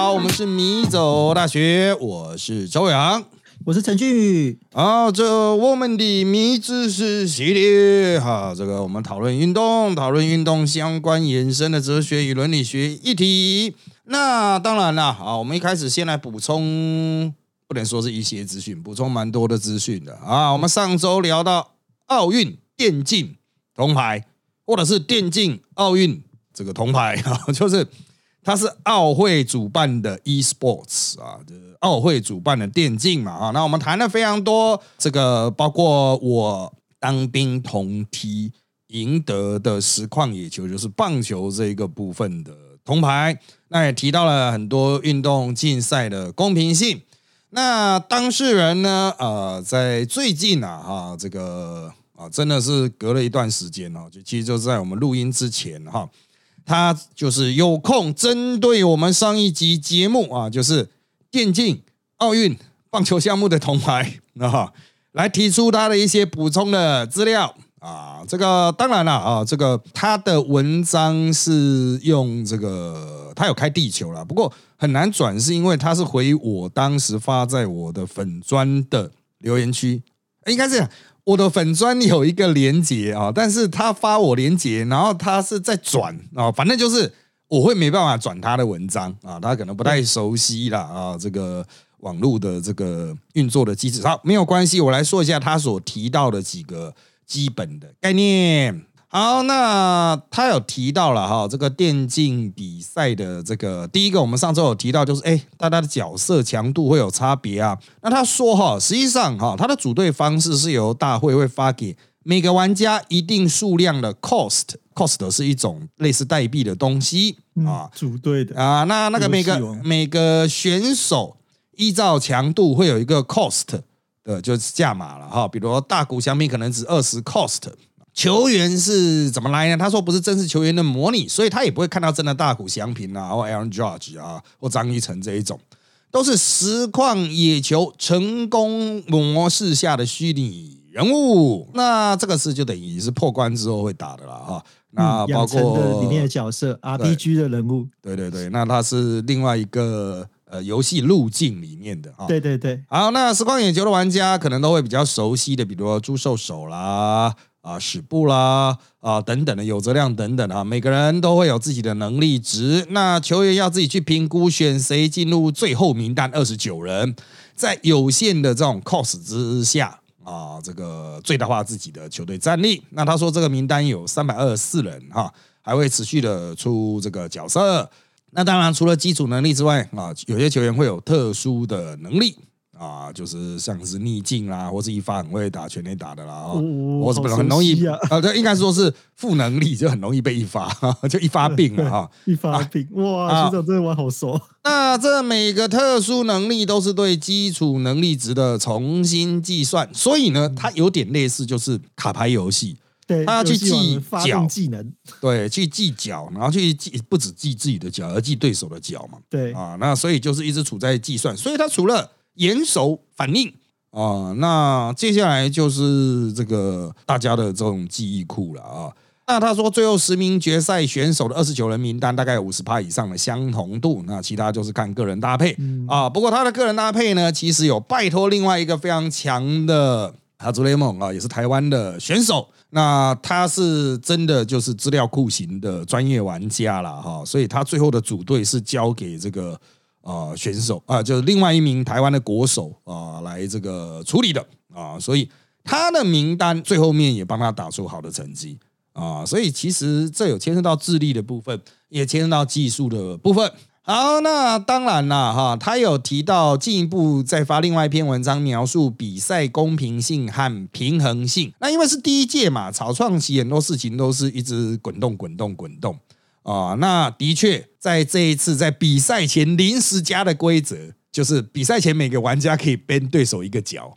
好，我们是米走大学，我是周洋，我是陈俊宇。啊，这我们的米知识系列哈，这个我们讨论运动，讨论运动相关延伸的哲学与伦理学议题。那当然了，啊，我们一开始先来补充，不能说是一些资讯，补充蛮多的资讯的啊。我们上周聊到奥运电竞铜牌，或者是电竞奥运这个铜牌啊，就是。它是奥会主办的 e-sports 啊，就是奥会主办的电竞嘛啊。那我们谈了非常多，这个包括我当兵同梯赢得的实况野球，就是棒球这一个部分的铜牌。那也提到了很多运动竞赛的公平性。那当事人呢，呃，在最近啊，哈，这个啊，真的是隔了一段时间哦，就其实就在我们录音之前哈。他就是有空针对我们上一集节目啊，就是电竞奥运棒球项目的铜牌啊，来提出他的一些补充的资料啊。这个当然了啊，这个他的文章是用这个他有开地球了，不过很难转，是因为他是回我当时发在我的粉砖的留言区，应该是。我的粉砖有一个连接啊，但是他发我连接，然后他是在转啊，反正就是我会没办法转他的文章啊，他可能不太熟悉了啊，这个网络的这个运作的机制。好，没有关系，我来说一下他所提到的几个基本的概念。好，那他有提到了哈，这个电竞比赛的这个第一个，我们上周有提到，就是哎，大家的角色强度会有差别啊。那他说哈，实际上哈，他的组队方式是由大会会发给每个玩家一定数量的 cost，cost 是一种类似代币的东西啊，组队的啊，那那个每个每个选手依照强度会有一个 cost 的，就是价码了哈。比如大股翔平可能值二十 cost。球员是怎么来呢？他说不是正式球员的模拟，所以他也不会看到真的大谷翔平啊，或 Aaron Judge 啊，或张一成这一种，都是实况野球成功模式下的虚拟人物。那这个是就等于是破关之后会打的了哈。那包括里面的角色 RPG 的人物，对对对，那他是另外一个呃游戏路径里面的啊。对对对，好，那实况野球的玩家可能都会比较熟悉的，比如说朱兽手啦。啊，史布啦，啊等等的，有泽亮等等啊，每个人都会有自己的能力值。那球员要自己去评估选谁进入最后名单，二十九人，在有限的这种 cost 之下啊，这个最大化自己的球队战力。那他说这个名单有三百二十四人哈，还会持续的出这个角色。那当然除了基础能力之外啊，有些球员会有特殊的能力。啊，就是像是逆境啦，或是一发很会打全垒打的啦，啊，我是不很容易啊，这应该说是负能力，就很容易被一发，就一发病了哈，一发病，哇，学长真的玩好熟。那这每个特殊能力都是对基础能力值的重新计算，所以呢，它有点类似就是卡牌游戏，对，他要去记脚技能，对，去记脚，然后去记不止记自己的脚，而记对手的脚嘛，对。啊，那所以就是一直处在计算，所以他除了严守反应啊，那接下来就是这个大家的这种记忆库了啊。那他说，最后十名决赛选手的二十九人名单大概有五十趴以上的相同度，那其他就是看个人搭配啊。不过他的个人搭配呢，其实有拜托另外一个非常强的哈祖雷蒙啊，也是台湾的选手。那他是真的就是资料库型的专业玩家了哈，所以他最后的组队是交给这个。啊，选手啊，就是另外一名台湾的国手啊，来这个处理的啊，所以他的名单最后面也帮他打出好的成绩啊，所以其实这有牵涉到智力的部分，也牵涉到技术的部分。好，那当然了哈，他有提到进一步再发另外一篇文章，描述比赛公平性和平衡性。那因为是第一届嘛，草创期很多事情都是一直滚动、滚动、滚动。啊，那的确，在这一次在比赛前临时加的规则，就是比赛前每个玩家可以编对手一个脚。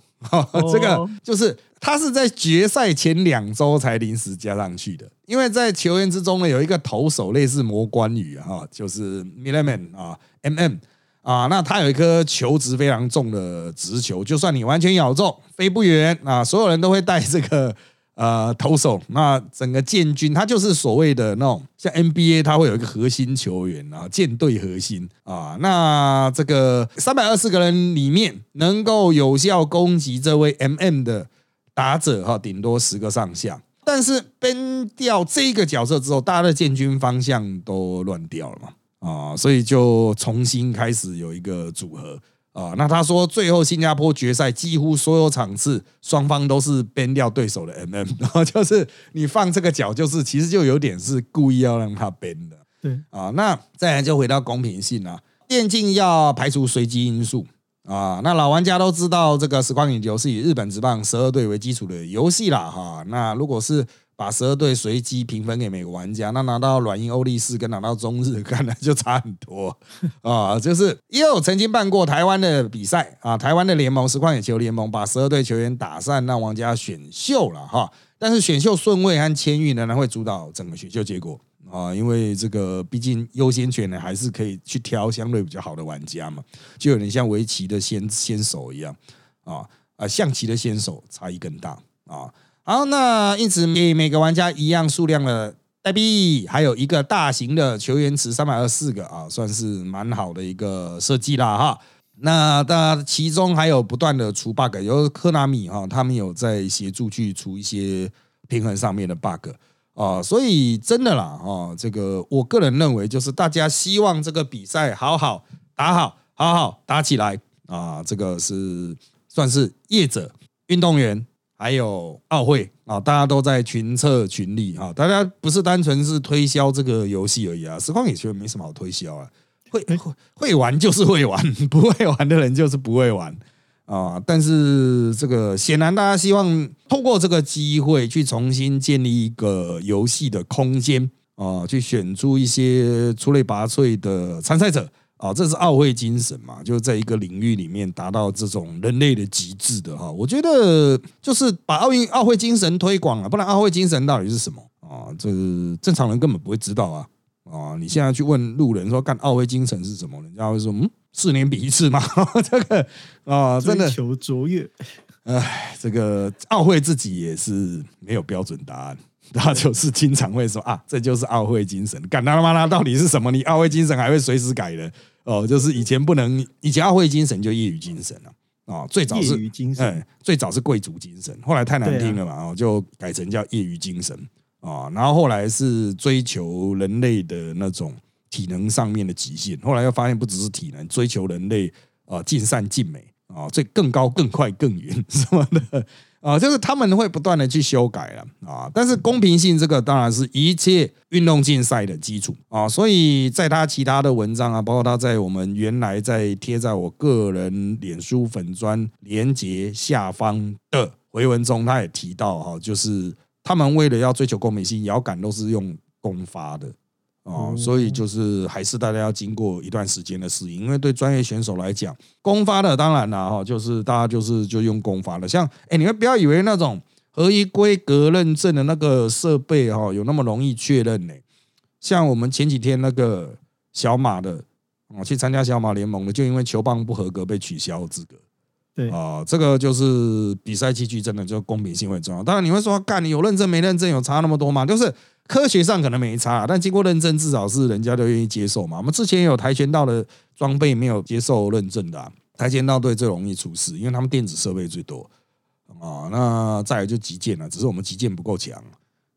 这个就是他是在决赛前两周才临时加上去的，因为在球员之中呢，有一个投手类似魔关羽哈，就是 Milliman 啊，MM 啊，那他有一颗球值非常重的直球，就算你完全咬中飞不远啊，所有人都会带这个。呃投手，那整个建军他就是所谓的那种像 NBA，他会有一个核心球员啊，舰队核心啊。那这个三百二十个人里面，能够有效攻击这位 MM 的打者哈，顶多十个上下。但是崩掉这个角色之后，大家的建军方向都乱掉了嘛啊，所以就重新开始有一个组合。啊，那他说最后新加坡决赛几乎所有场次双方都是编掉对手的 MM，然后就是你放这个脚，就是其实就有点是故意要让他编的。对啊，那再来就回到公平性啊，电竞要排除随机因素啊。那老玩家都知道，这个时光引流是以日本职棒十二队为基础的游戏啦，哈。那如果是把十二队随机平分给每个玩家，那拿到软银欧力士跟拿到中日，看来就差很多 啊！就是也有曾经办过台湾的比赛啊，台湾的联盟实况野球联盟把十二队球员打散，让玩家选秀了哈。但是选秀顺位和签运仍然会主导整个选秀结果啊，因为这个毕竟优先权呢还是可以去挑相对比较好的玩家嘛，就有点像围棋的先先手一样啊啊，象棋的先手差异更大啊。好，那因此给每个玩家一样数量的代币，还有一个大型的球员池三百二十四个啊，算是蛮好的一个设计啦哈。那那其中还有不断的出 bug，有科纳米哈，他们有在协助去除一些平衡上面的 bug 啊，所以真的啦啊，这个我个人认为就是大家希望这个比赛好好打好，好好打起来啊，这个是算是业者运动员。还有奥会啊，大家都在群策群力啊，大家不是单纯是推销这个游戏而已啊。实况也觉得没什么好推销啊，会会会玩就是会玩，不会玩的人就是不会玩啊。但是这个显然大家希望通过这个机会去重新建立一个游戏的空间啊，去选出一些出类拔萃的参赛者。啊，这是奥会精神嘛？就是在一个领域里面达到这种人类的极致的哈。我觉得就是把奥运奥会精神推广了，不然奥会精神到底是什么啊？这正常人根本不会知道啊！啊，你现在去问路人说干奥会精神是什么，人家会说嗯，四年比一次嘛。这个啊，真的求卓越。哎，这个奥会自己也是没有标准答案。他就是经常会说啊，这就是奥会精神。干他妈他到底是什么？你奥会精神还会随时改的哦。就是以前不能，以前奥会精神就业余精神了啊。最早是业余精神，最早是贵族精神，后来太难听了嘛，就改成叫业余精神啊。然后后来是追求人类的那种体能上面的极限，后来又发现不只是体能，追求人类啊尽善尽美啊，最更高更快更远 什么的。啊，就是他们会不断的去修改了啊，但是公平性这个当然是一切运动竞赛的基础啊，所以在他其他的文章啊，包括他在我们原来在贴在我个人脸书粉砖连接下方的回文中，他也提到哈，就是他们为了要追求公平性，摇杆都是用公发的。哦，所以就是还是大家要经过一段时间的适应，因为对专业选手来讲，公发的当然了哈，就是大家就是就用公发的，像哎，你们不要以为那种合一规格认证的那个设备哈，有那么容易确认呢。像我们前几天那个小马的啊，去参加小马联盟的，就因为球棒不合格被取消资格。对啊，这个就是比赛器具真的就公平性会重要。当然你会说，干你有认证没认证有差那么多吗？就是。科学上可能没差，但经过认证，至少是人家都愿意接受嘛。我们之前有跆拳道的装备没有接受认证的，跆拳道队最容易出事，因为他们电子设备最多啊。那再来就击剑了，只是我们击剑不够强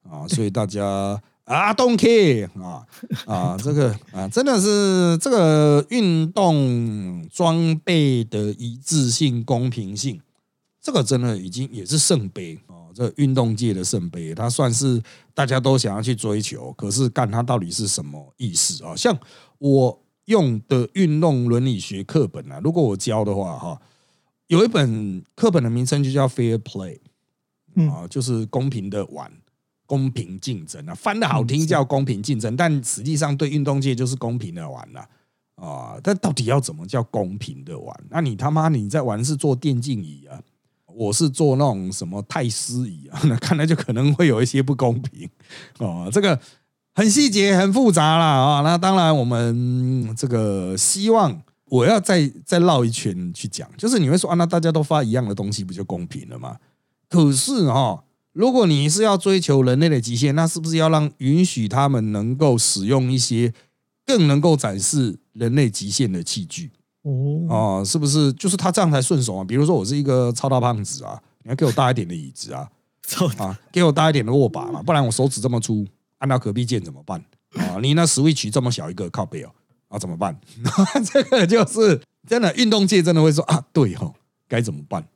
啊，所以大家 啊，don't care 啊啊，这个啊，真的是这个运动装备的一致性、公平性，这个真的已经也是圣杯。这运动界的圣杯，它算是大家都想要去追求，可是干它到底是什么意思啊？像我用的运动伦理学课本啊，如果我教的话，哈，有一本课本的名称就叫 Fair Play，啊，就是公平的玩，公平竞争啊，翻的好听叫公平竞争，但实际上对运动界就是公平的玩了啊。但到底要怎么叫公平的玩？那你他妈你在玩是做电竞椅啊？我是做那种什么太师椅啊，那 看来就可能会有一些不公平哦。这个很细节、很复杂啦啊。那当然，我们这个希望我要再再绕一圈去讲，就是你会说啊，那大家都发一样的东西，不就公平了吗？可是哈，如果你是要追求人类的极限，那是不是要让允许他们能够使用一些更能够展示人类极限的器具？哦，哦，是不是就是他这样才顺手啊？比如说我是一个超大胖子啊，你要给我大一点的椅子啊，操，啊，给我大一点的握把嘛，不然我手指这么粗，按到隔壁键怎么办？啊，你那 Switch 这么小一个靠背哦，啊怎么办？这个就是真的，运动界真的会说啊，对吼，该怎么办？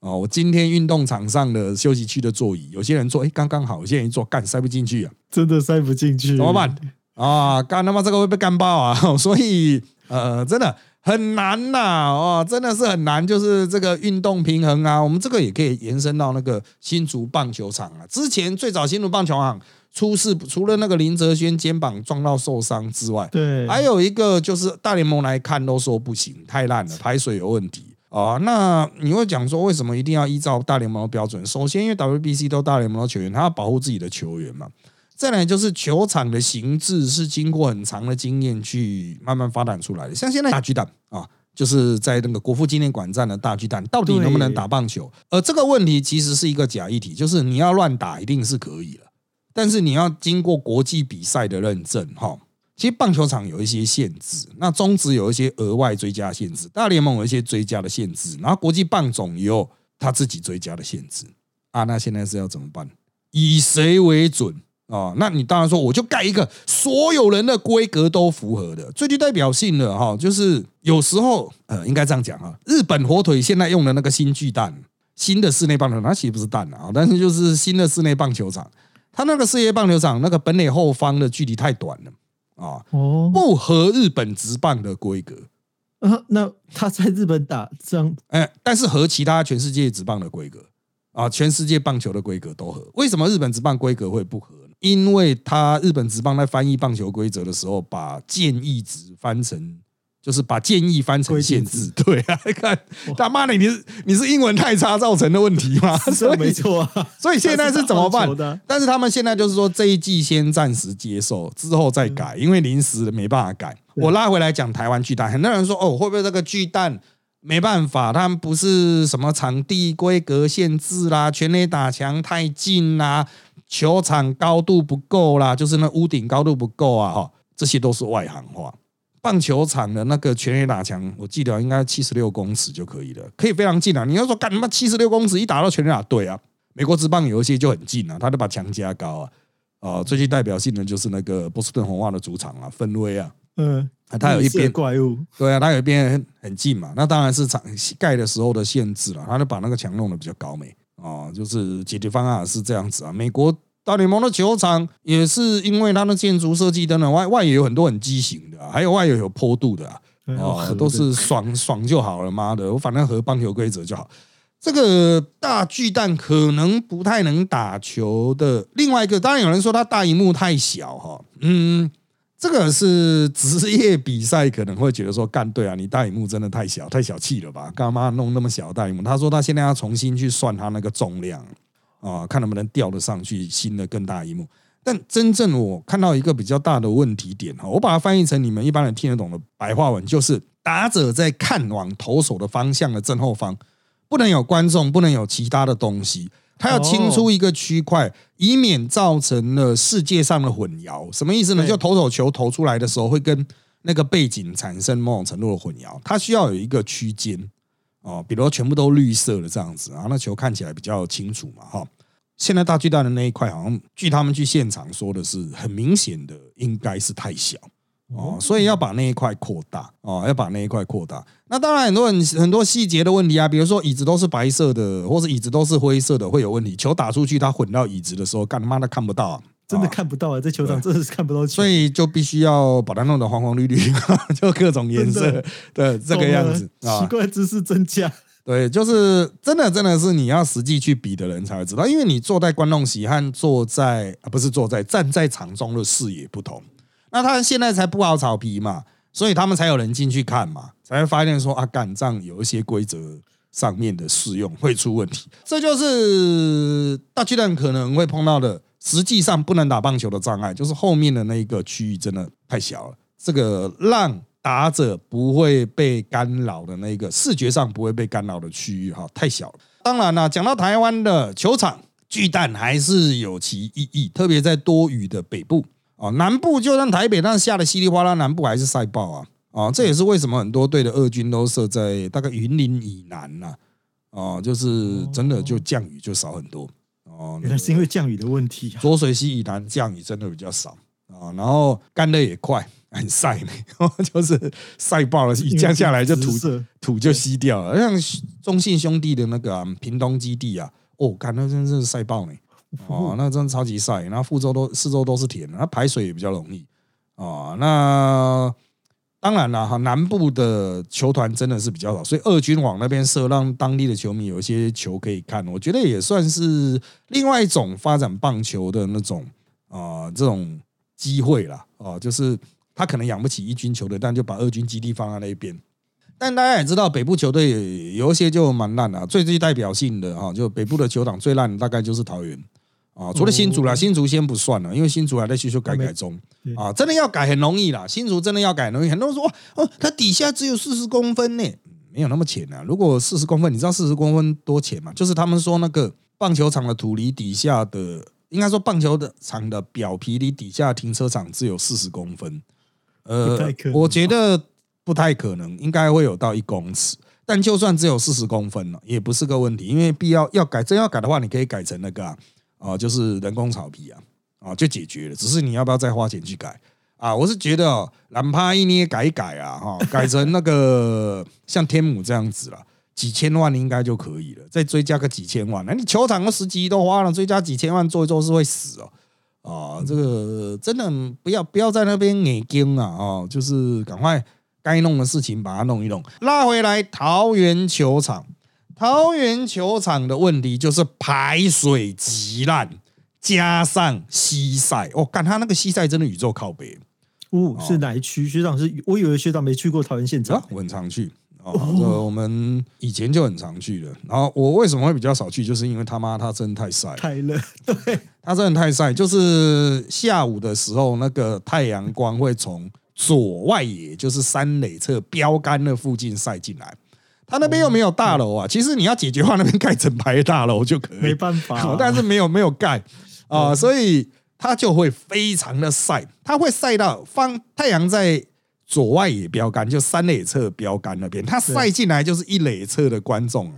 哦，我今天运动场上的休息区的座椅，有些人坐哎刚刚好，有些人一坐干塞不进去啊，真的塞不进去，怎么办？啊，干他妈这个会被干爆啊！所以呃，真的很难呐，哦，真的是很难，就是这个运动平衡啊。我们这个也可以延伸到那个新竹棒球场啊。之前最早新竹棒球场出事，除了那个林哲轩肩膀撞到受伤之外，对，还有一个就是大联盟来看都说不行，太烂了，排水有问题。啊，那你会讲说为什么一定要依照大联盟的标准？首先，因为 WBC 都大联盟的球员，他要保护自己的球员嘛。再来就是球场的形制是经过很长的经验去慢慢发展出来的，像现在大巨蛋啊，就是在那个国父纪念馆站的大巨蛋，到底能不能打棒球？而这个问题其实是一个假议题，就是你要乱打一定是可以了，但是你要经过国际比赛的认证哈。其实棒球场有一些限制，那中职有一些额外追加限制，大联盟有一些追加的限制，然后国际棒总也有他自己追加的限制啊。那现在是要怎么办？以谁为准？啊，那你当然说，我就盖一个所有人的规格都符合的，最具代表性的哈，就是有时候呃，应该这样讲啊，日本火腿现在用的那个新巨蛋，新的室内棒球，它其实不是蛋啊，但是就是新的室内棒球场，它那个室内棒球场那个本垒后方的距离太短了啊，哦，不合日本直棒的规格，啊，那他在日本打这样，哎，但是和其他全世界直棒的规格啊，全世界棒球的规格都合，为什么日本直棒规格会不合？因为他日本职棒在翻译棒球规则的时候，把建议值翻成，就是把建议翻成限制。对啊，看他妈的，你是你是英文太差造成的问题吗？所以没错啊。所以现在是怎么办？但是他们现在就是说这一季先暂时接受，之后再改，因为临时没办法改。我拉回来讲台湾巨蛋，很多人说哦，会不会这个巨蛋没办法？他们不是什么场地规格限制啦，全垒打墙太近啦。球场高度不够啦，就是那屋顶高度不够啊，哈，这些都是外行话。棒球场的那个全垒打墙，我记得应该七十六公尺就可以了，可以非常近啊。你要说干什么七十六公尺一打到全垒打，对啊，美国职棒有一些就很近啊，他就把墙加高啊。啊，最具代表性的就是那个波士顿红袜的主场啊，芬威啊，嗯，它有一边怪物，对啊，它有一边很近嘛，那当然是场盖的时候的限制了，他就把那个墙弄得比较高美。哦，就是解决方案是这样子啊。美国大联盟的球场也是因为它的建筑设计等等外外野有很多很畸形的，还有外野有坡度的啊，哦，都是爽爽就好了，妈的，我反正和棒球规则就好。这个大巨蛋可能不太能打球的。另外一个，当然有人说它大荧幕太小哈，嗯。这个是职业比赛，可能会觉得说干对啊，你大荧幕真的太小，太小气了吧？干嘛弄那么小的大荧幕？他说他现在要重新去算他那个重量啊，看能不能调得上去新的更大一幕。但真正我看到一个比较大的问题点哈，我把它翻译成你们一般人听得懂的白话文，就是打者在看往投手的方向的正后方，不能有观众，不能有其他的东西。他要清出一个区块，以免造成了世界上的混淆。什么意思呢？就投手球投出来的时候，会跟那个背景产生某种程度的混淆。它需要有一个区间哦，比如全部都绿色的这样子，然后那球看起来比较清楚嘛。哈，现在大巨蛋的那一块，好像据他们去现场说的是，很明显的应该是太小。哦，所以要把那一块扩大哦，要把那一块扩大。那当然很多很很多细节的问题啊，比如说椅子都是白色的，或者椅子都是灰色的，会有问题。球打出去，它混到椅子的时候，干他妈的看不到，真的看不到啊！在球场真的是看不到。所以就必须要把它弄得黄黄绿绿，就各种颜色的这个样子啊。奇怪姿势增加，对，就是真的真的是你要实际去比的人才会知道，因为你坐在观众席和坐在啊不是坐在站在场中的视野不同。那他现在才不好草皮嘛，所以他们才有人进去看嘛，才会发现说啊，干仗有一些规则上面的适用会出问题，这就是大巨蛋可能会碰到的，实际上不能打棒球的障碍，就是后面的那一个区域真的太小了，这个让打者不会被干扰的那个视觉上不会被干扰的区域哈，太小了。当然了，讲到台湾的球场。巨蛋还是有其意义，特别在多雨的北部啊，南部就算台北那下的稀里哗啦，南部还是晒爆啊啊！这也是为什么很多队的二军都设在大概云林以南呐啊，就是真的就降雨就少很多哦。原来是因为降雨的问题啊！浊水溪以南降雨真的比较少啊，然后干的也快，很晒呢，就是晒爆了，一降下来就土土就吸掉了，像中信兄弟的那个屏东基地啊。哦，看那真是晒爆呢！哦，那真的超级晒。然后福州都四周都是田，那排水也比较容易啊。那当然了哈，南部的球团真的是比较少，所以二军往那边设，让当地的球迷有一些球可以看。我觉得也算是另外一种发展棒球的那种啊这种机会啦。啊，就是他可能养不起一军球队，但就把二军基地放在那边。但大家也知道，北部球队有一些就蛮烂的，最最代表性的哈，就北部的球场最烂的大概就是桃园啊，除了新竹啦，新竹先不算了，因为新竹还在修修改改中。啊，真的要改很容易啦，新竹真的要改容易，很多人说哦，它底下只有四十公分呢，没有那么浅啊，如果四十公分，你知道四十公分多浅吗？就是他们说那个棒球场的土离底下的，应该说棒球的场的表皮离底下停车场只有四十公分，呃，我觉得。不太可能，应该会有到一公尺，但就算只有四十公分了，也不是个问题，因为必要要改，真要改的话，你可以改成那个啊，啊就是人工草皮啊，啊就解决了。只是你要不要再花钱去改啊？我是觉得懒趴一捏改一改啊，哈，改成那个像天母这样子了，几千万应该就可以了，再追加个几千万，那你球场个十几亿都花了，追加几千万做一做是会死哦。啊，这个真的不要不要在那边眼睛啊，啊，就是赶快。该弄的事情把它弄一弄，拉回来桃园球场。桃园球场的问题就是排水极烂，加上西晒。我看他那个西晒真的宇宙靠北。哦，是哪一区？学长是，我以为学长没去过桃园现场。我很常去哦，我们以前就很常去的。然后我为什么会比较少去？就是因为他妈他真的太晒，太热。对，他真的太晒，就是下午的时候那个太阳光会从。左外野就是三垒侧标杆的附近晒进来，他那边又没有大楼啊。其实你要解决话，那边盖整排大楼就可以，没办法，但是没有没有盖啊，所以它就会非常的晒，它会晒到放太阳在左外野标杆，就三垒侧标杆那边，它晒进来就是一垒侧的观众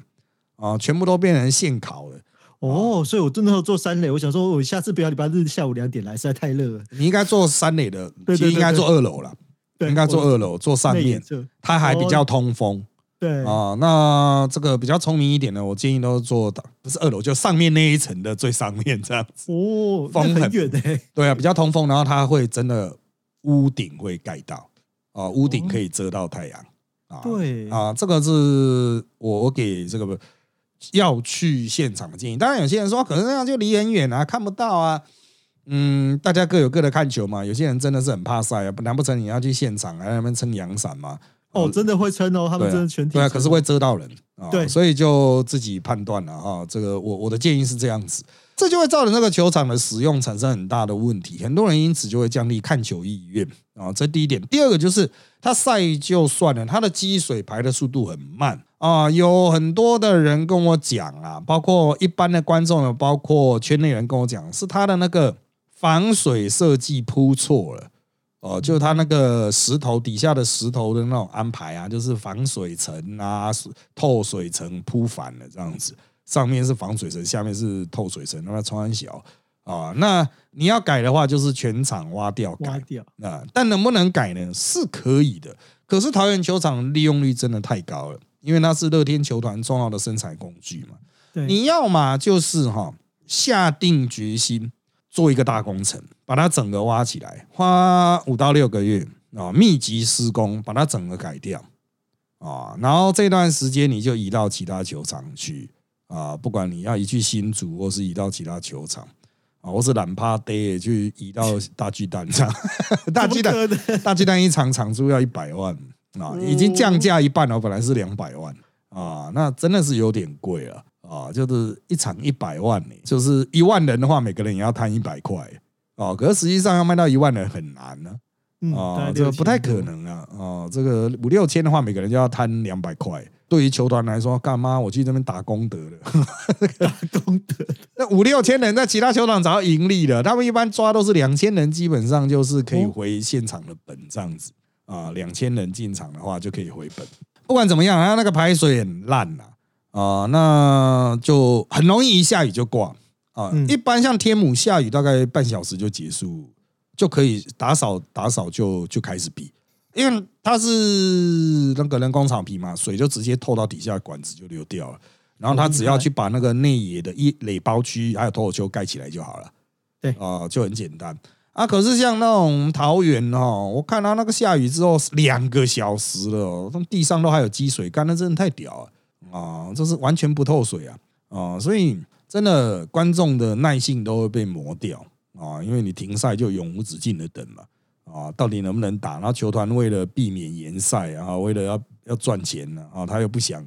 啊，全部都变成现烤了。哦，所以我真的要做三垒。我想说，我下次不要礼拜日下午两点来，实在太热了。你应该做三垒的，其实应该做二楼了。应该做二楼，做上面，它还比较通风。对啊，那这个比较聪明一点的，我建议都做的不是二楼，就上面那一层的最上面这样子。哦，风很远诶。对啊，比较通风，然后它会真的屋顶会盖到啊，屋顶可以遮到太阳啊。对啊，这个是我我给这个。要去现场的建议，当然有些人说可能那样就离很远啊，看不到啊。嗯，大家各有各的看球嘛。有些人真的是很怕晒啊，难不成你要去现场还在那边撑阳伞吗？哦，真的会撑哦，他们真的全体对啊，可是会遮到人啊。对，所以就自己判断了啊。这个我我的建议是这样子，这就会造成那个球场的使用产生很大的问题，很多人因此就会降低看球意愿啊。这第一点，第二个就是它晒就算了，它的积水排的速度很慢。啊，有很多的人跟我讲啊，包括一般的观众，包括圈内人跟我讲，是他的那个防水设计铺错了。哦，就它那个石头底下的石头的那种安排啊，就是防水层啊、透水层铺反了这样子，上面是防水层，下面是透水层，那么穿小啊。那你要改的话，就是全场挖掉改掉啊。但能不能改呢？是可以的。可是桃园球场利用率真的太高了。因为那是乐天球团重要的生产工具嘛，你要嘛就是哈下定决心做一个大工程，把它整个挖起来，花五到六个月啊，密集施工，把它整个改掉。啊，然后这段时间你就移到其他球场去啊，不管你要移去新竹，或是移到其他球场啊，或是懒趴 day 去移到大巨蛋上，大巨蛋大巨蛋一场场租要一百万。啊，已经降价一半了，本来是两百万啊，那真的是有点贵了啊，就是一场一百万呢，就是一万人的话，每个人也要摊一百块哦，可是实际上要卖到一万人很难呢嗯，大啊，概这个不太可。能啊！哦，这个五六千的话，每个人就要摊两百块。对于球团来说，干嘛我去这边打功德了 打？功德，那五六千人在其他球场早要盈利了，他们一般抓都是两千人，基本上就是可以回现场的本这样子啊。两千人进场的话就可以回本。不管怎么样，它那个排水很烂呐啊，那就很容易一下雨就挂啊。嗯一般像天母下雨大概半小时就结束，就可以打扫打扫就就开始比，因为它是那个人工草皮嘛，水就直接透到底下管子就流掉了。然后他只要去把那个内野的一垒包区还有投手丘盖起来就好了。对啊、就很简单啊。可是像那种桃园哦，我看到那个下雨之后两个小时了哦，那地上都还有积水，干那真的太屌了啊！这是完全不透水啊啊！所以真的观众的耐性都会被磨掉啊，因为你停赛就永无止境的等嘛啊，到底能不能打？然后球团为了避免延赛啊，为了要要赚钱呢啊，他又不想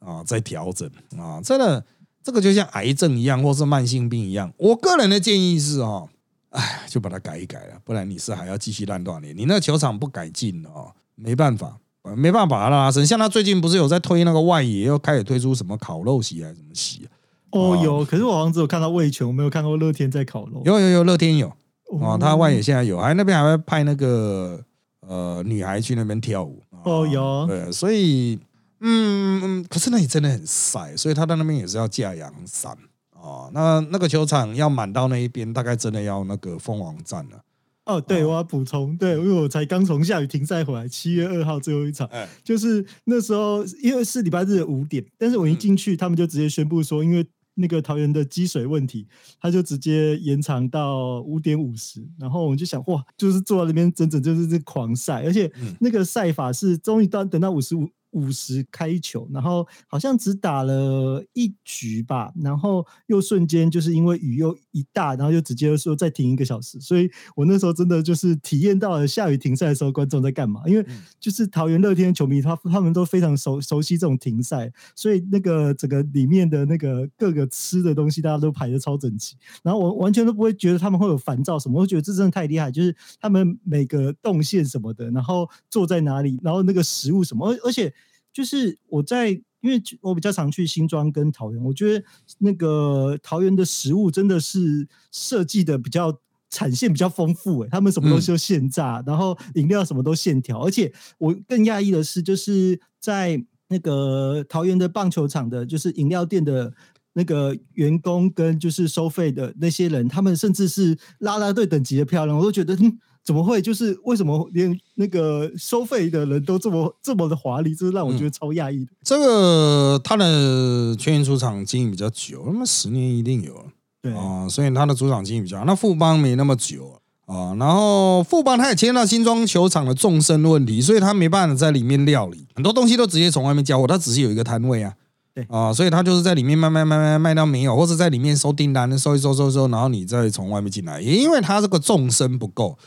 啊再调整啊，真的这个就像癌症一样，或是慢性病一样。我个人的建议是哦，哎，就把它改一改了，不然你是还要继续烂多少年？你那球场不改进哦，没办法。没办法把它拉伸，像他最近不是有在推那个外野，又开始推出什么烤肉席还是什么席、啊？哦，哦有，可是我好像只有看到味全，我没有看过乐天在烤肉。有有有，乐天有哦，他外野哦现在有，还那边还会派那个呃女孩去那边跳舞。哦有对，所以嗯嗯，可是那里真的很晒，所以他在那边也是要架阳伞哦。那那个球场要满到那一边，大概真的要那个蜂王站了。哦，对，我要补充，对，因为我才刚从下雨停赛回来，七月二号最后一场，哎，就是那时候因为是礼拜日的五点，但是我一进去，他们就直接宣布说，因为那个桃园的积水问题，他就直接延长到五点五十，然后我们就想，哇，就是坐在那边整整就是这狂晒，而且嗯。那个晒法是终于到等到五十五。五十开球，然后好像只打了一局吧，然后又瞬间就是因为雨又一大，然后就直接说再停一个小时，所以我那时候真的就是体验到了下雨停赛的时候观众在干嘛，因为嗯。就是桃园乐天球迷他他们都非常熟熟悉这种停赛，所以那个整个里面的那个各个吃的东西大家都排的超整齐，然后我完全都不会觉得他们会有烦躁什么，我觉得这真的太厉害，就是他们每个动线什么的，然后坐在哪里，然后那个食物什么，而而且就是我在。因为我比较常去新庄跟桃园，我觉得那个桃园的食物真的是设计的比较产线比较丰富、欸，他们什么东西都现榨，然后饮料什么都现调，而且我更讶异的是，就是在那个桃园的棒球场的，就是饮料店的。那个员工跟就是收费的那些人，他们甚至是拉拉队等级的漂亮，我都觉得，嗯，怎么会？就是为什么连那个收费的人都这么这么的华丽，这是让我觉得超讶异的。这个他的全员主场经营比较久，那么十年一定有了。对，啊、所以他的主场经营比较好。那富邦没那么久啊、然后富邦他也牵到新庄球场的纵深问题，所以他没办法在里面料理，很多东西都直接从外面交货，他只是有一个摊位啊。对啊、所以他就是在里面卖卖卖卖卖到没有，或者在里面收订单，收一收收收，然后你再从外面进来，也因为他这个纵深不够。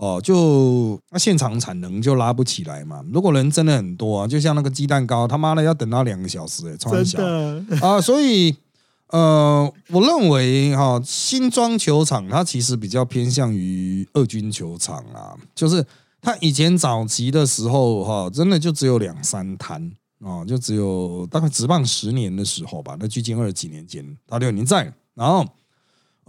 哦，就那现场产能就拉不起来嘛。如果人真的很多啊，就像那个鸡蛋糕，他妈的要等到两个小时哎、欸，超真小的，啊，所以呃，我认为哈、新庄球场它其实比较偏向于二军球场啊，就是它以前早期的时候哈、真的就只有两三摊啊，就只有大概职棒十年的时候吧，那距今二十几年前，他就已经在，然后。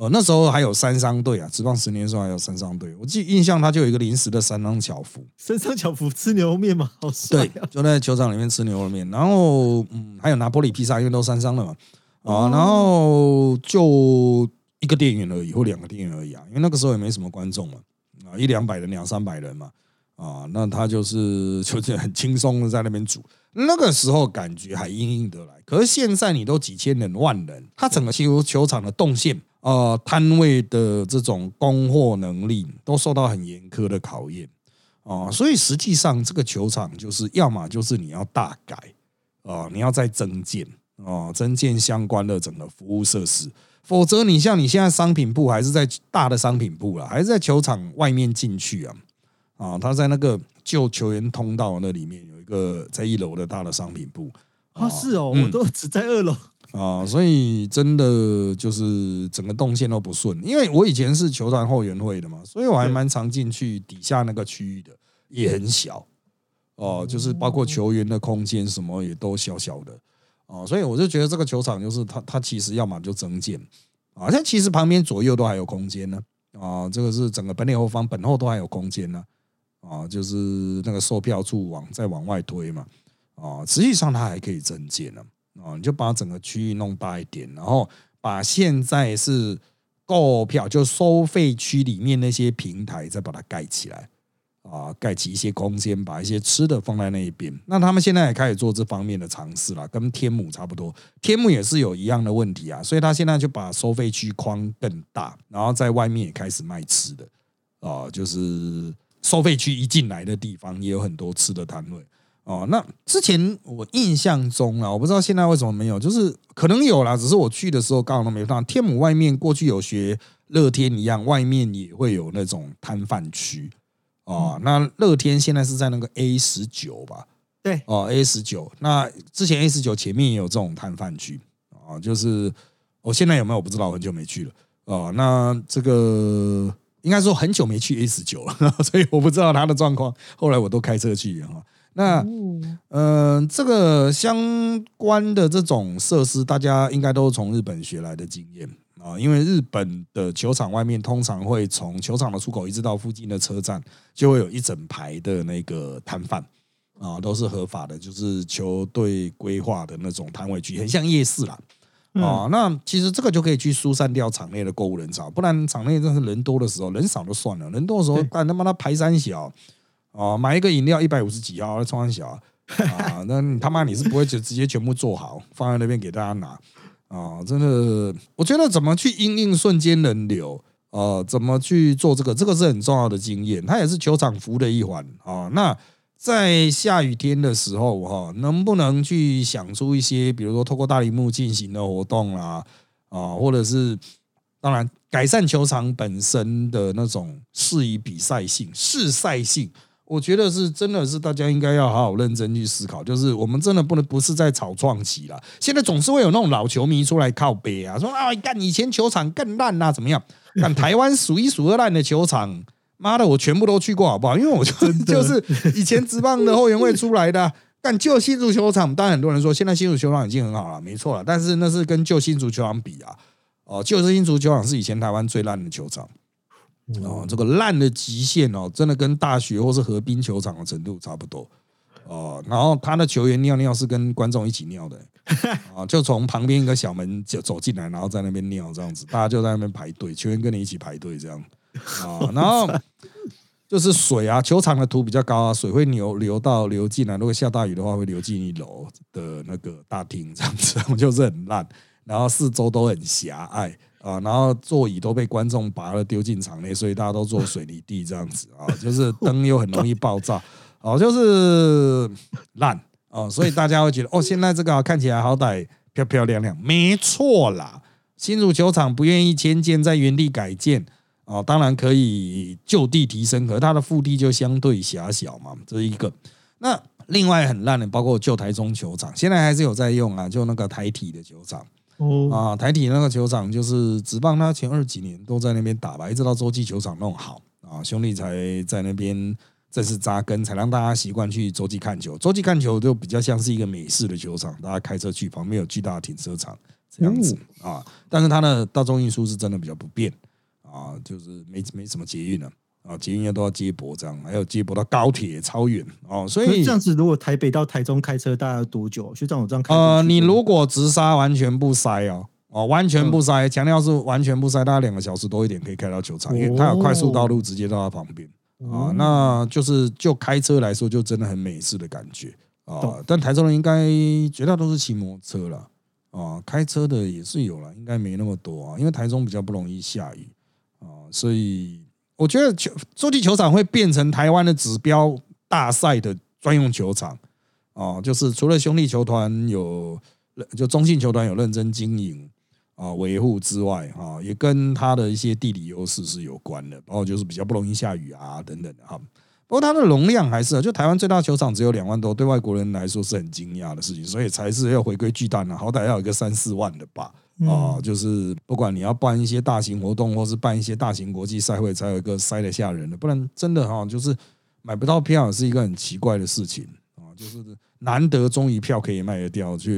呃，那时候还有三商队啊，职棒十年的时候还有三商队，我记印象他就有一个临时的三商巧福，三商巧福吃牛肉面嘛，好帅对啊！，就在球场里面吃牛肉面，然后嗯，还有拿玻璃披萨，因为都三商了嘛，啊，然后就一个店员而已，或两个店员而已啊，因为那个时候也没什么观众嘛，啊，一两百人、两三百人嘛，啊，那他就是 就是很轻松的在那边煮，那个时候感觉还应应得来，可是现在你都几千人、万人，他整个球球场的动线。呃，摊位的这种供货能力都受到很严苛的考验啊、所以实际上这个球场就是要么就是你要大改啊、你要再增建啊、增建相关的整个服务设施，否则你像你现在商品部还是在大的商品部啦，还是在球场外面进去啊啊，他在那个旧球员通道那里面有一个在一楼的大的商品部啊，是哦，嗯我都只在二楼。啊，所以真的就是整个动线都不顺。因为我以前是球团后援会的嘛，所以我还蛮常进去底下那个区域的，也很小哦，就是包括球员的空间什么也都小小的哦，所以我就觉得这个球场就是它它其实要么就增建啊，但其实旁边左右都还有空间呢啊，这个是整个本垒后方本后都还有空间呢啊，就是那个售票处往再往外推嘛啊，实际上它还可以增建呢。哦，你就把整个区域弄大一点，然后把现在是购票就收费区里面那些平台再把它盖起来啊，盖起一些空间，把一些吃的放在那一边。那他们现在也开始做这方面的尝试了，跟天母差不多，天母也是有一样的问题啊，所以他现在就把收费区框更大，然后在外面也开始卖吃的啊，就是收费区一进来的地方也有很多吃的摊位。哦，那之前我印象中啊，我不知道现在为什么没有，就是可能有啦，只是我去的时候刚好都没看到。天母外面过去有学乐天一样，外面也会有那种摊贩区哦。那乐天现在是在那个 A 十九吧？对，哦 A 十九。那之前 A 十九前面也有这种摊贩区啊，就是我现在有没有我不知道，很久没去了哦。那这个应该说很久没去 A 十九了，所以我不知道他的状况。后来我都开车去哈。那，嗯，这个相关的这种设施，大家应该都是从日本学来的经验啊。因为日本的球场外面通常会从球场的出口一直到附近的车站，就会有一整排的那个摊贩啊，都是合法的，就是球队规划的那种摊位区，很像夜市啦。啊。那其实这个就可以去疏散掉场内的购物人潮，不然场内真是人多的时候，人少就算了，人多的时候，干他妈的排山小。哦，买一个饮料一百五十几号，冲很小啊！那他妈你是不会就直接全部做好放在那边给大家拿啊？真的，我觉得怎么去应应瞬间人流啊？怎么去做这个？这个是很重要的经验，它也是球场服务的一环啊。那在下雨天的时候哈，能不能去想出一些，比如说透过大荧幕进行的活动啦啊，或者是当然改善球场本身的那种适宜比赛性、试赛性。我觉得是真的是大家应该要好好认真去思考，就是我们真的不能不是在炒创期了。现在总是会有那种老球迷出来靠背啊，说啊干以前球场更烂啊，怎么样？干台湾数一数二烂的球场，妈的我全部都去过好不好？因为我就 就是以前职棒的后援会出来的。干旧新足球场，当然很多人说现在新足球场已经很好了，没错了。但是那是跟旧新足球场比啊，哦，旧新足球场是以前台湾最烂的球场。哦，这个烂的极限哦，真的跟大学或是河滨球场的程度差不多哦。然后他的球员尿尿是跟观众一起尿的啊，就从旁边一个小门就走进来，然后在那边尿这样子，大家就在那边排队，球员跟你一起排队这样啊。然后就是水啊，球场的土比较高啊，水会流流到流进来，如果下大雨的话，会流进一楼的那个大厅这样子，就是很烂，然后四周都很狭隘。啊，然后座椅都被观众拔了丢进场内，所以大家都坐水泥地这样子啊，就是 灯又很容易爆炸，哦，就是烂哦，所以大家会觉得哦，现在这个看起来好歹漂漂亮亮，没错啦。新竹球场不愿意迁建，在原地改建哦，当然可以就地提升，可它的腹地就相对狭小嘛，这是一个。那另外很烂的，包括旧台中球场，现在还是有在用啊，就那个台体的球场。啊，台体那个球场就是只棒，他前二几年都在那边打吧，一直到洲际球场弄好啊，兄弟才在那边正式扎根，才让大家习惯去洲际看球。洲际看球就比较像是一个美式的球场，大家开车去，旁边有巨大的停车场这样子啊。但是它的大众运输是真的比较不便啊，就是没没什么捷运了。啊，捷运都要接驳这样，还有接驳到高铁超远哦，所以这样子如果台北到台中开车大概要多久？学长，我这样开呃，你如果直杀完全不塞哦，哦，完全不塞，强调是完全不塞，大概两个小时多一点可以开到球场，因为它有快速道路直接到它旁边啊，那就是就开车来说，就真的很美式的感觉啊。但台中人应该绝大多数骑摩托车了啊，开车的也是有了，应该没那么多啊，因为台中比较不容易下雨啊，所以。我觉得球洲际球场会变成台湾的指标大赛的专用球场哦，就是除了兄弟球团有，就中信球团有认真经营啊维护之外啊，也跟它的一些地理优势是有关的，包括就是比较不容易下雨啊等等的哈。不过它的容量还是，就台湾最大球场只有两万多，对外国人来说是很惊讶的事情，所以才是要回归巨蛋了，好歹要有一个三四万的吧。啊，就是不管你要办一些大型活动，或是办一些大型国际赛会，才有一个塞得下人的，不然真的哈，就是买不到票是一个很奇怪的事情啊，就是难得终于票可以卖得掉，却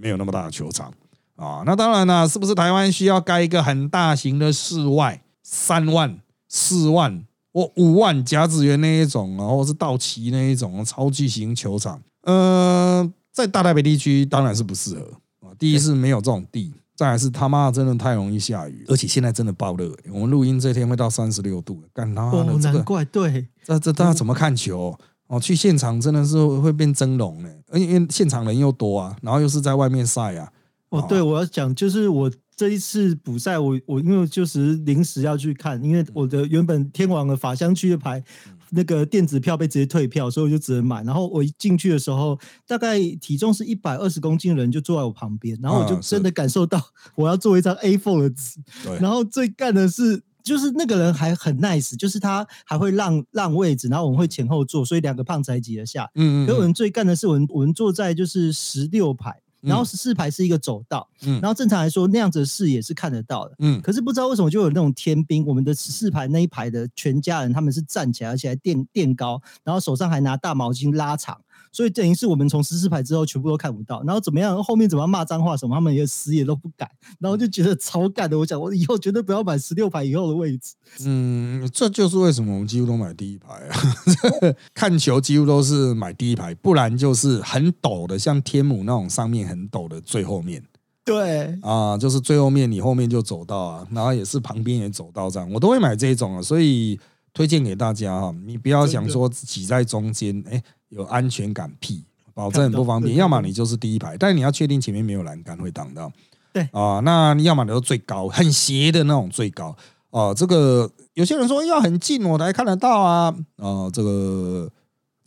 没有那么大的球场啊。那当然了，是不是台湾需要盖一个很大型的室外三万、四万或五万甲子园那一种，然后是道奇那一种超巨型球场？呃，在大台北地区当然是不适合。第一是没有这种地，再来是他妈真的太容易下雨，而且现在真的爆热。我们录音这天会到三十六度，干他妈的这个，难怪对，这这大家怎么看球？哦，去现场真的是会变蒸笼呢，因为现场人又多啊，然后又是在外面晒啊。哦，对，我要讲就是我这一次补赛，我我因为就是临时要去看，因为我的原本天王的法香区的牌。那个电子票被直接退票，所以我就只能买。然后我一进去的时候，大概体重是一百二十公斤的人就坐在我旁边，然后我就真的感受到我要做一张 A4 的纸。然后最干的是，就是那个人还很 nice，就是他还会让让位置，然后我们会前后坐，所以两个胖子挤得下。嗯嗯。可我们最干的是，我们我们坐在就是十六排。然后十四排是一个走道，嗯然后正常来说那样子的视野是看得到的，嗯，可是不知道为什么就有那种天兵，我们的十四排那一排的全家人他们是站起来，而且还垫垫高，然后手上还拿大毛巾拉长。所以等于是我们从十四排之后全部都看不到，然后怎么样？后面怎么样骂脏话什么？他们也死也都不敢，然后就觉得超干的。我想我以后绝对不要买十六排以后的位置。嗯，这就是为什么我们几乎都买第一排啊，看球几乎都是买第一排，不然就是很陡的，像天母那种上面很陡的最后面。对啊，就是最后面你后面就走到啊，然后也是旁边也走到这样，我都会买这种啊。所以推荐给大家哈，你不要想说挤在中间，哎。有安全感屁，保证很不方便。要么你就是第一排，但是你要确定前面没有栏杆会挡到。对啊，那你要么你就最高，很斜的那种最高。哦，这个有些人说要很近我才看得到啊。哦，这个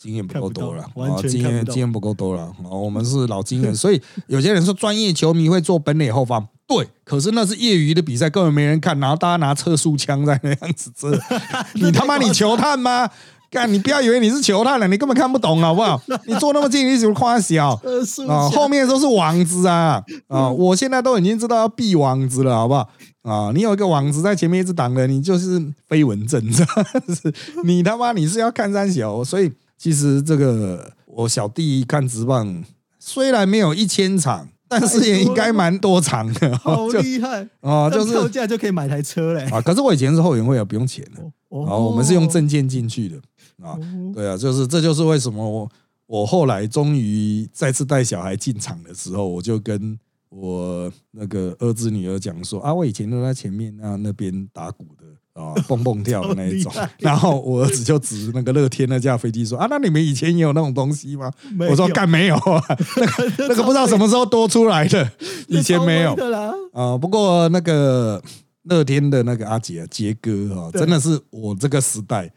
经验不够多了啊，经验经验不够多了。哦，我们是老经验，所以有些人说专业球迷会做本垒后方，对。可是那是业余的比赛，根本没人看，然后大家拿测速枪在那样子遮。你他妈你球探吗？干，你不要以为你是球探了，你根本看不懂，好不好？你坐那么近，你怎么夸小啊？后面都是网子啊啊！我现在都已经知道要避网子了，好不好？啊，你有一个网子在前面一直挡着，你就是飞蚊症，是你他妈你是要看三小，所以其实这个我小弟看直棒，虽然没有一千场，但是也应该蛮多场的，好厉害啊！就是票价就可以买台车嘞啊！可是我以前是后援会啊，不用钱的，哦，我们是用证件进去的。啊，对啊，就是这就是为什么我我后来终于再次带小孩进场的时候，我就跟我那个儿子女儿讲说啊，我以前都在前面那那边打鼓的啊，蹦蹦跳的那一种。然后我儿子就指那个乐天那架飞机说啊，那你们以前也有那种东西吗？我说干没有啊，那个那个不知道什么时候多出来的，以前没有啊。不过那个乐天的那个阿杰杰哥哈，真的是我这个时代。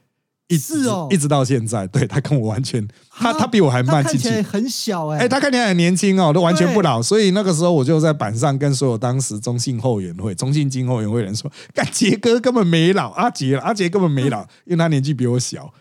一直哦，一直到现在，对他跟我完全，他他比我还慢进去，很小哎，哎，他看起来很年轻哦，都完全不老，所以那个时候我就在板上跟所有当时中信后援会、中信金后援会人说，干杰哥根本没老，阿杰阿杰根本没老，因为他年纪比我小。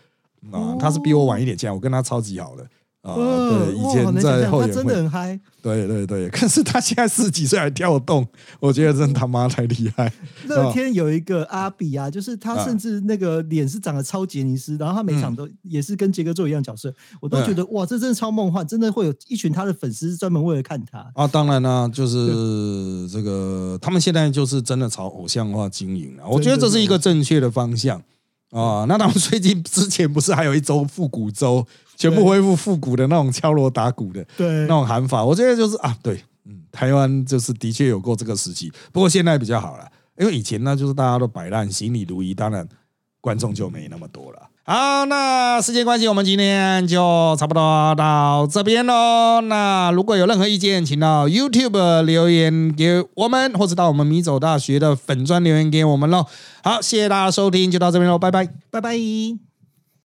啊，他是比我晚一点进来，我跟他超级好的。啊，对，以前在后援会，对对对，可是他现在十几岁还跳动，我觉得真他妈太厉害。乐天有一个阿比啊，就是他甚至那个脸是长得超杰尼斯，然后他每场都也是跟杰哥做一样角色，我都觉得哇，这真的超梦幻，真的会有一群他的粉丝专门为了看他啊。当然呢，就是这个他们现在就是真的朝偶像化经营了，我觉得这是一个正确的方向啊。那他们最近之前不是还有一周复古周？全部恢复复古的那种敲锣打鼓的，对那种喊法，我觉得就是啊，对，嗯，台湾就是的确有过这个时期，不过现在比较好了，因为以前呢就是大家都摆烂，行礼如仪，当然观众就没那么多了。好，那时间关系，我们今天就差不多到这边喽。那如果有任何意见，请到 YouTube 留言给我们，或者到我们米走大学的粉砖留言给我们喽。好，谢谢大家收听，就到这边喽，拜拜，拜拜。